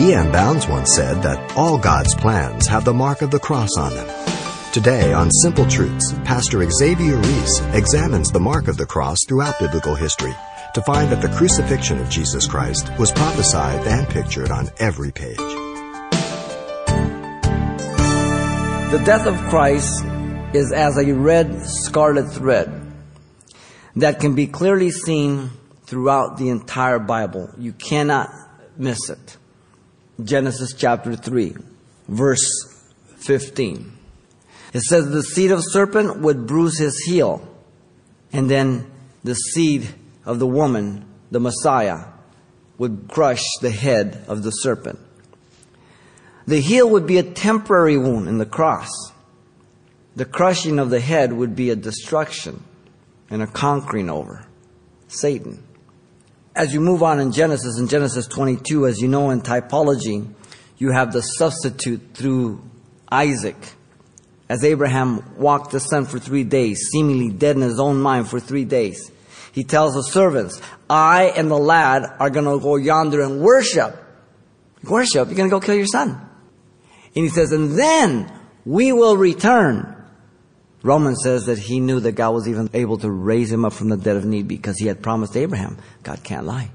E.M. Bounds once said that all God's plans have the mark of the cross on them. Today on Simple Truths, Pastor Xavier Reese examines the mark of the cross throughout biblical history to find that the crucifixion of Jesus Christ was prophesied and pictured on every page. The death of Christ is as a red scarlet thread that can be clearly seen throughout the entire Bible. You cannot miss it. Genesis chapter 3, verse 15. It says, The seed of serpent would bruise his heel, and then the seed of the woman, the Messiah, would crush the head of the serpent. The heel would be a temporary wound in the cross. The crushing of the head would be a destruction and a conquering over Satan as you move on in Genesis, in Genesis 22, as you know in typology, you have the substitute through Isaac. As Abraham walked the son for three days, seemingly dead in his own mind for three days, he tells the servants, I and the lad are going to go yonder and worship. Worship? You're going to go kill your son. And he says, and then we will return Romans says that he knew that God was even able to raise him up from the dead of need because he had promised Abraham. God can't lie.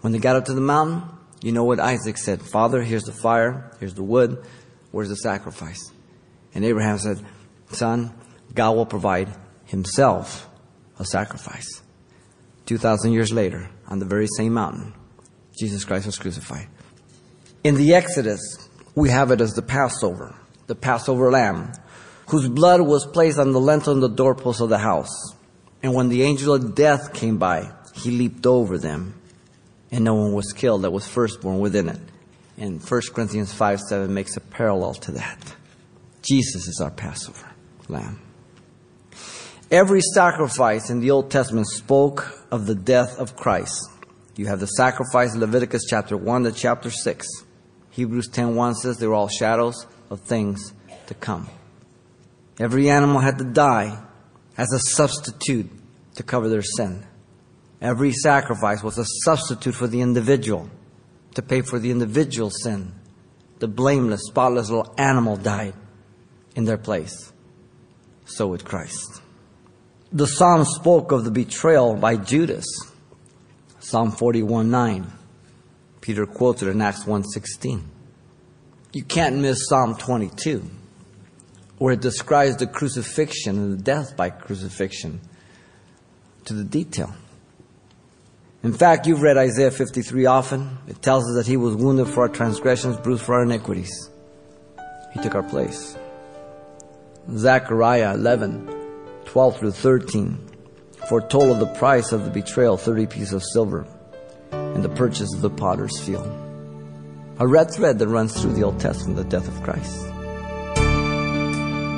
When they got up to the mountain, you know what Isaac said? Father, here's the fire, here's the wood, where's the sacrifice? And Abraham said, Son, God will provide himself a sacrifice. 2,000 years later, on the very same mountain, Jesus Christ was crucified. In the Exodus, we have it as the Passover, the Passover lamb whose blood was placed on the lintel and the doorpost of the house. And when the angel of death came by, he leaped over them, and no one was killed that was firstborn within it. And 1 Corinthians 5 7 makes a parallel to that. Jesus is our Passover lamb. Every sacrifice in the Old Testament spoke of the death of Christ. You have the sacrifice in Leviticus chapter 1 to chapter 6. Hebrews 10:1 says they're all shadows of things to come. Every animal had to die as a substitute to cover their sin. Every sacrifice was a substitute for the individual to pay for the individual's sin. The blameless, spotless little animal died in their place. So would Christ. The psalm spoke of the betrayal by Judas. Psalm 41 9. Peter quoted in Acts 1:16. You can't miss Psalm 22 where it describes the crucifixion and the death by crucifixion to the detail. In fact, you've read Isaiah 53 often. It tells us that he was wounded for our transgressions, bruised for our iniquities. He took our place. Zechariah 11, 12 through 13 foretold of the price of the betrayal, 30 pieces of silver, and the purchase of the potter's field. A red thread that runs through the Old Testament, the death of Christ.